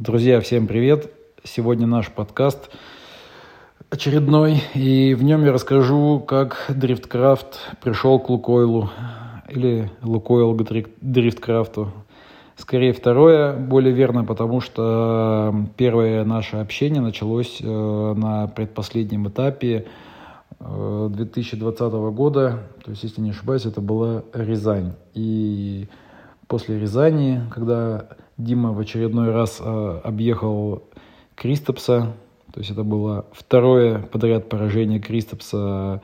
Друзья, всем привет! Сегодня наш подкаст очередной, и в нем я расскажу, как Дрифткрафт пришел к Лукойлу, или Лукойл к Дрифткрафту. Скорее второе, более верно, потому что первое наше общение началось э, на предпоследнем этапе 2020 э, года, то есть, если не ошибаюсь, это была Рязань. И после Рязани, когда Дима в очередной раз э, объехал Кристопса. То есть это было второе подряд поражение Кристопса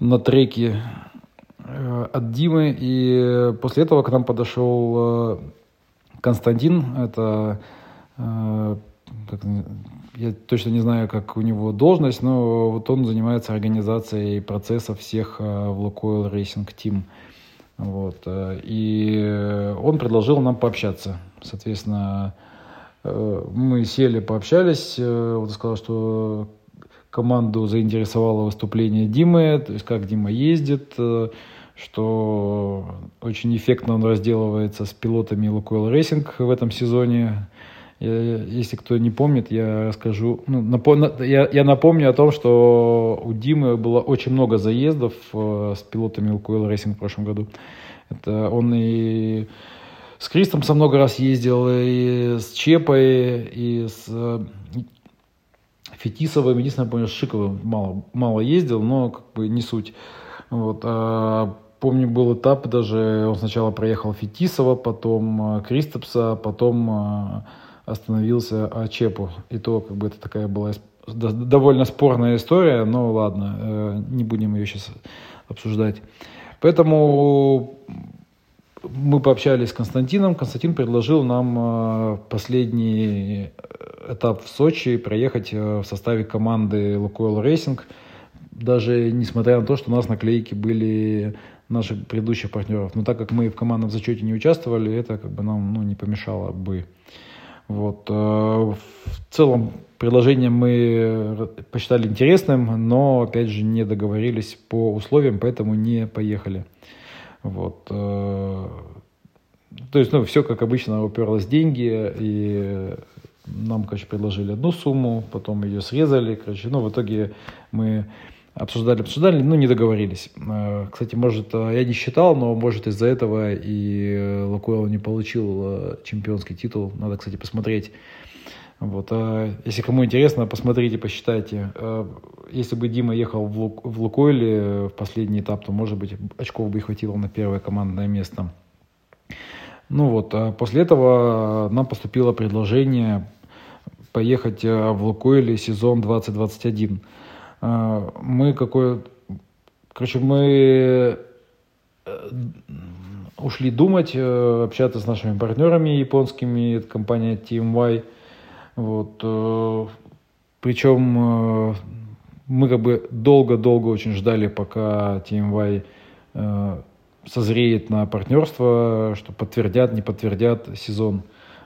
на треке э, от Димы. И после этого к нам подошел Константин. Это как, я точно не знаю, как у него должность, но вот он занимается организацией процессов всех э, в Лукойл Racing Team. Вот. Э, и он предложил нам пообщаться. Соответственно, э, мы сели, пообщались. Э, он сказал, что команду заинтересовало выступление Димы, то есть как Дима ездит, что очень эффектно он разделывается с пилотами Лукойл Racing в этом сезоне. Если кто не помнит, я расскажу. Ну, напом... я, я напомню о том, что у Димы было очень много заездов э, с пилотами Лукойл Racing в прошлом году. Это он и с Кристом со много раз ездил, и с Чепой, и с э, Фетисовым. Единственное, помню, с Шиковым мало, мало ездил, но как бы не суть. Вот. А, помню, был этап даже, он сначала проехал Фетисова, потом э, Кристопса, потом э, остановился Ачепу. И то, как бы это такая была довольно спорная история, но ладно, э, не будем ее сейчас обсуждать. Поэтому мы пообщались с Константином. Константин предложил нам э, последний этап в Сочи проехать э, в составе команды Лукойл Racing. Даже несмотря на то, что у нас наклейки были наших предыдущих партнеров. Но так как мы в командном зачете не участвовали, это как бы нам ну, не помешало бы. Вот. Э, в целом предложение мы посчитали интересным, но, опять же, не договорились по условиям, поэтому не поехали. Вот. Э, то есть, ну, все как обычно уперлось деньги, и нам, короче, предложили одну сумму, потом ее срезали, короче, ну, в итоге мы обсуждали, обсуждали, но не договорились. Э, кстати, может, э, я не считал, но может из-за этого и э, Лукойл не получил чемпионский титул. Надо, кстати, посмотреть. Вот, а если кому интересно, посмотрите, посчитайте. Если бы Дима ехал в, Лук, в Лукойле в последний этап, то, может быть, очков бы хватило на первое командное место. Ну вот, а после этого нам поступило предложение поехать в Лукойле сезон 2021. А, мы какой... Короче, мы э, ушли думать, э, общаться с нашими партнерами японскими, это компания TMY. Вот. Э, Причем мы как бы долго-долго очень ждали, пока TMY созреет на партнерство, что подтвердят, не подтвердят сезон.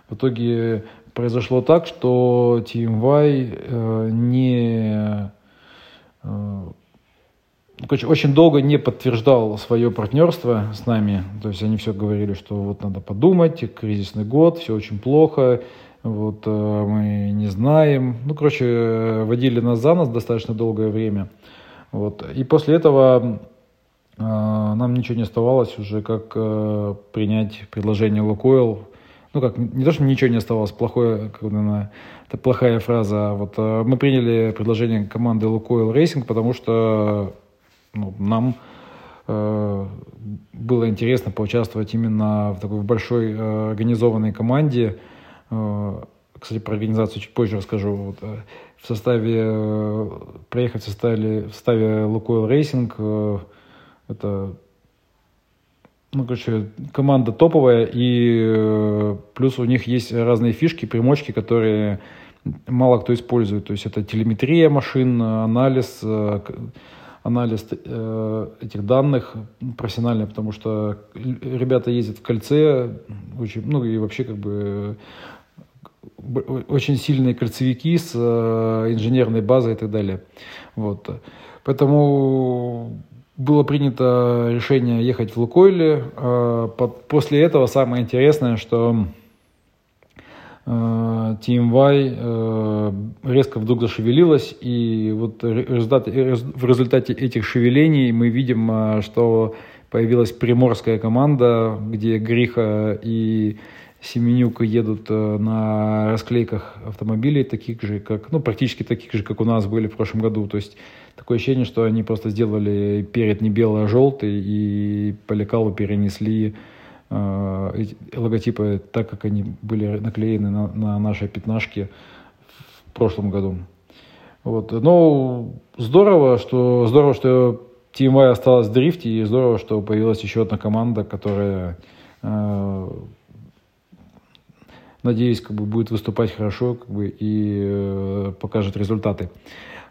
В итоге произошло так, что TMY не короче, очень долго не подтверждал свое партнерство с нами. То есть они все говорили, что вот надо подумать, кризисный год, все очень плохо, вот э, мы не знаем. Ну, короче, водили нас за нас достаточно долгое время. Вот. И после этого э, нам ничего не оставалось уже, как принять предложение Лукойл ну как, не то, что ничего не оставалось, плохое, как наверное, это плохая фраза, а вот э, мы приняли предложение команды Лукойл Racing, потому что ну, нам э, было интересно поучаствовать именно в такой большой э, организованной команде. Э, кстати, про организацию чуть позже расскажу. Вот, э, в составе, э, проехать в составе, в составе Лукойл э, это ну, короче, команда топовая, и э, плюс у них есть разные фишки, примочки, которые мало кто использует. То есть это телеметрия машин, анализ, э, анализ э, этих данных профессиональный, потому что ребята ездят в кольце, очень, ну и вообще как бы очень сильные кольцевики с инженерной базой и так далее. Вот. Поэтому было принято решение ехать в Лукойле. А, после этого самое интересное, что TMY э, резко вдруг зашевелилась, и вот в результате этих шевелений мы видим, что появилась приморская команда, где Гриха и Семенюк едут на расклейках автомобилей, таких же, как, ну, практически таких же, как у нас были в прошлом году. То есть такое ощущение, что они просто сделали перед не белый, а желтый, и по лекалу перенесли э, логотипы так, как они были наклеены на, на нашей пятнашке в прошлом году. Вот. Но здорово, что здорово, что TMI осталась в дрифте, и здорово, что появилась еще одна команда, которая, э, надеюсь, как бы будет выступать хорошо как бы, и э, покажет результаты.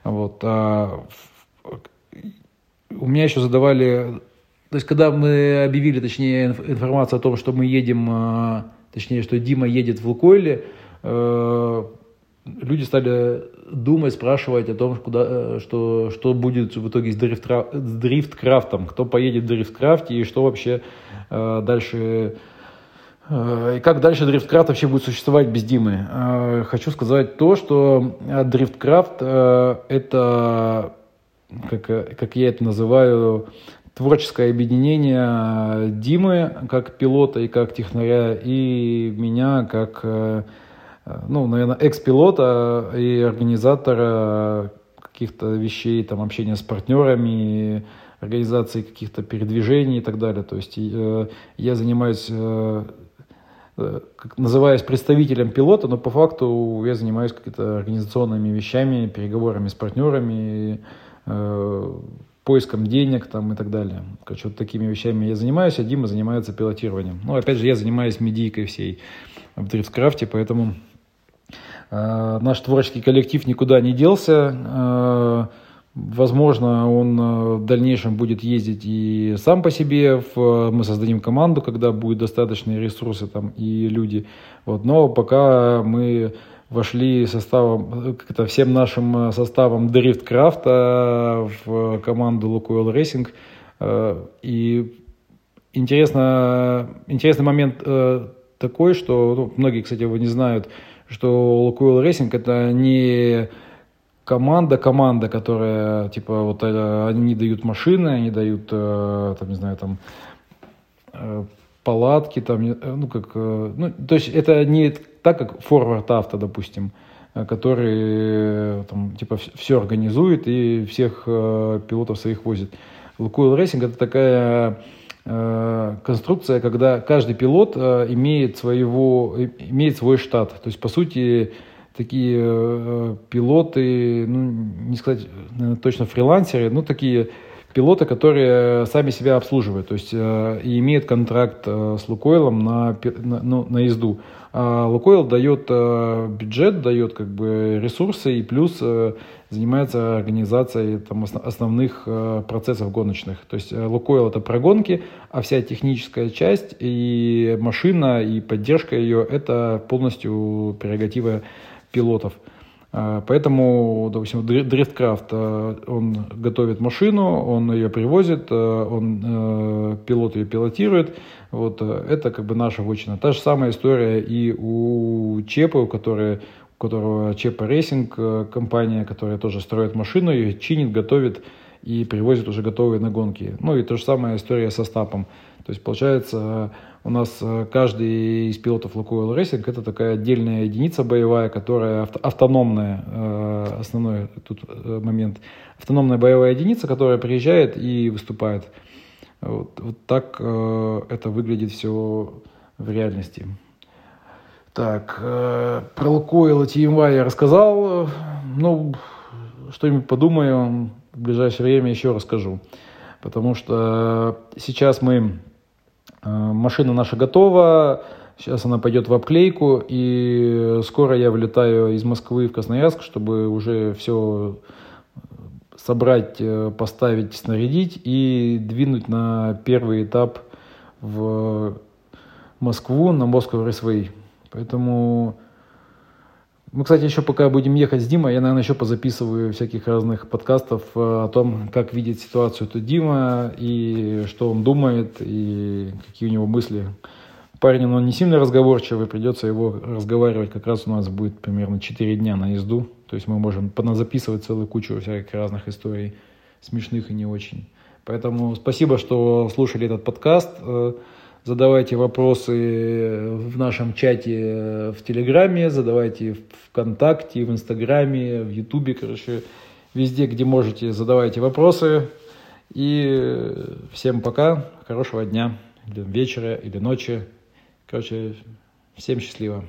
Вот. А, у меня еще задавали... То есть, когда мы объявили, точнее, информацию о том, что мы едем, а, точнее, что Дима едет в Лукойле, э, люди стали думать, спрашивать о том, куда, э, что, что будет в итоге с, дрифт, с дрифткрафтом, кто поедет в дрифткрафте и что вообще э, дальше и как дальше дрифткрафт вообще будет существовать без Димы? Хочу сказать то, что дрифткрафт – это как, как я это называю, творческое объединение Димы как пилота и как технаря, и меня как, э, ну, наверное, экс-пилота и организатора каких-то вещей, там, общения с партнерами, организации каких-то передвижений и так далее. То есть э, я занимаюсь, э, называясь представителем пилота, но по факту я занимаюсь какими-то организационными вещами, переговорами с партнерами, Э, поиском денег там и так далее. Короче, вот такими вещами я занимаюсь, а Дима занимается пилотированием. Ну, опять же, я занимаюсь медийкой всей в дрифткрафте, поэтому э, наш творческий коллектив никуда не делся. Э, возможно, он э, в дальнейшем будет ездить и сам по себе. В, мы создадим команду, когда будут достаточные ресурсы там и люди. Вот. Но пока мы вошли составом, как-то всем нашим э, составом Дрифткрафта в команду Racing. Э, и интересно, интересный момент э, такой, что ну, многие, кстати, его не знают, что Lukoil Racing это не команда, команда, которая, типа, вот они дают машины, они дают, там, не знаю, там, палатки, там, ну, как, ну, то есть это не так как форвард авто, допустим, э, который э, там, типа все организует и всех э, пилотов своих возит. Lukoil Racing это такая э, конструкция, когда каждый пилот э, имеет, своего, имеет свой штат. То есть, по сути, такие э, пилоты, ну, не сказать наверное, точно фрилансеры, но такие пилоты, которые сами себя обслуживают, то есть э, и имеют контракт э, с Лукойлом на, на, ну, на езду. А Лукойл дает э, бюджет, дает как бы ресурсы и плюс э, занимается организацией там, основных э, процессов гоночных. То есть Лукойл это про гонки, а вся техническая часть и машина и поддержка ее это полностью прерогатива пилотов. Поэтому, допустим, Driftcraft, он готовит машину, он ее привозит, он, пилот ее пилотирует, вот э, это как бы наша вотчина. Та же самая история и у Чепа, у которой у которого Чепа Racing, э, компания, которая тоже строит машину, ее чинит, готовит и привозит уже готовые на гонки. Ну и то же самая история со стапом. То есть получается у нас э, каждый из пилотов Lukoil Racing это такая отдельная единица боевая, которая автономная, основной тут момент, автономная боевая единица, которая приезжает и выступает. Вот, вот так э, это выглядит все в реальности. Так, э, про Лукойл и TMY я рассказал. Ну, что-нибудь подумаю, в ближайшее время еще расскажу. Потому что сейчас мы, э, машина наша готова, сейчас она пойдет в обклейку, и скоро я вылетаю из Москвы в Красноярск, чтобы уже все собрать, э, поставить, снарядить и двинуть на первый этап в Москву, на Moscow Raceway. Поэтому мы, кстати, еще пока будем ехать с Димой, я, наверное, еще позаписываю всяких разных подкастов э, о том, как видит ситуацию тут Дима, и что он думает, и какие у него мысли Парень, он не сильно разговорчивый, придется его разговаривать. Как раз у нас будет примерно 4 дня на езду. То есть мы можем записывать целую кучу всяких разных историй, смешных и не очень. Поэтому спасибо, что слушали этот подкаст. Э, задавайте вопросы в нашем чате э, в Телеграме, задавайте в ВКонтакте, в Инстаграме, в Ютубе, короче, везде, где можете, задавайте вопросы. И всем пока, хорошего дня, или вечера, или ночи. Короче, всем счастливо.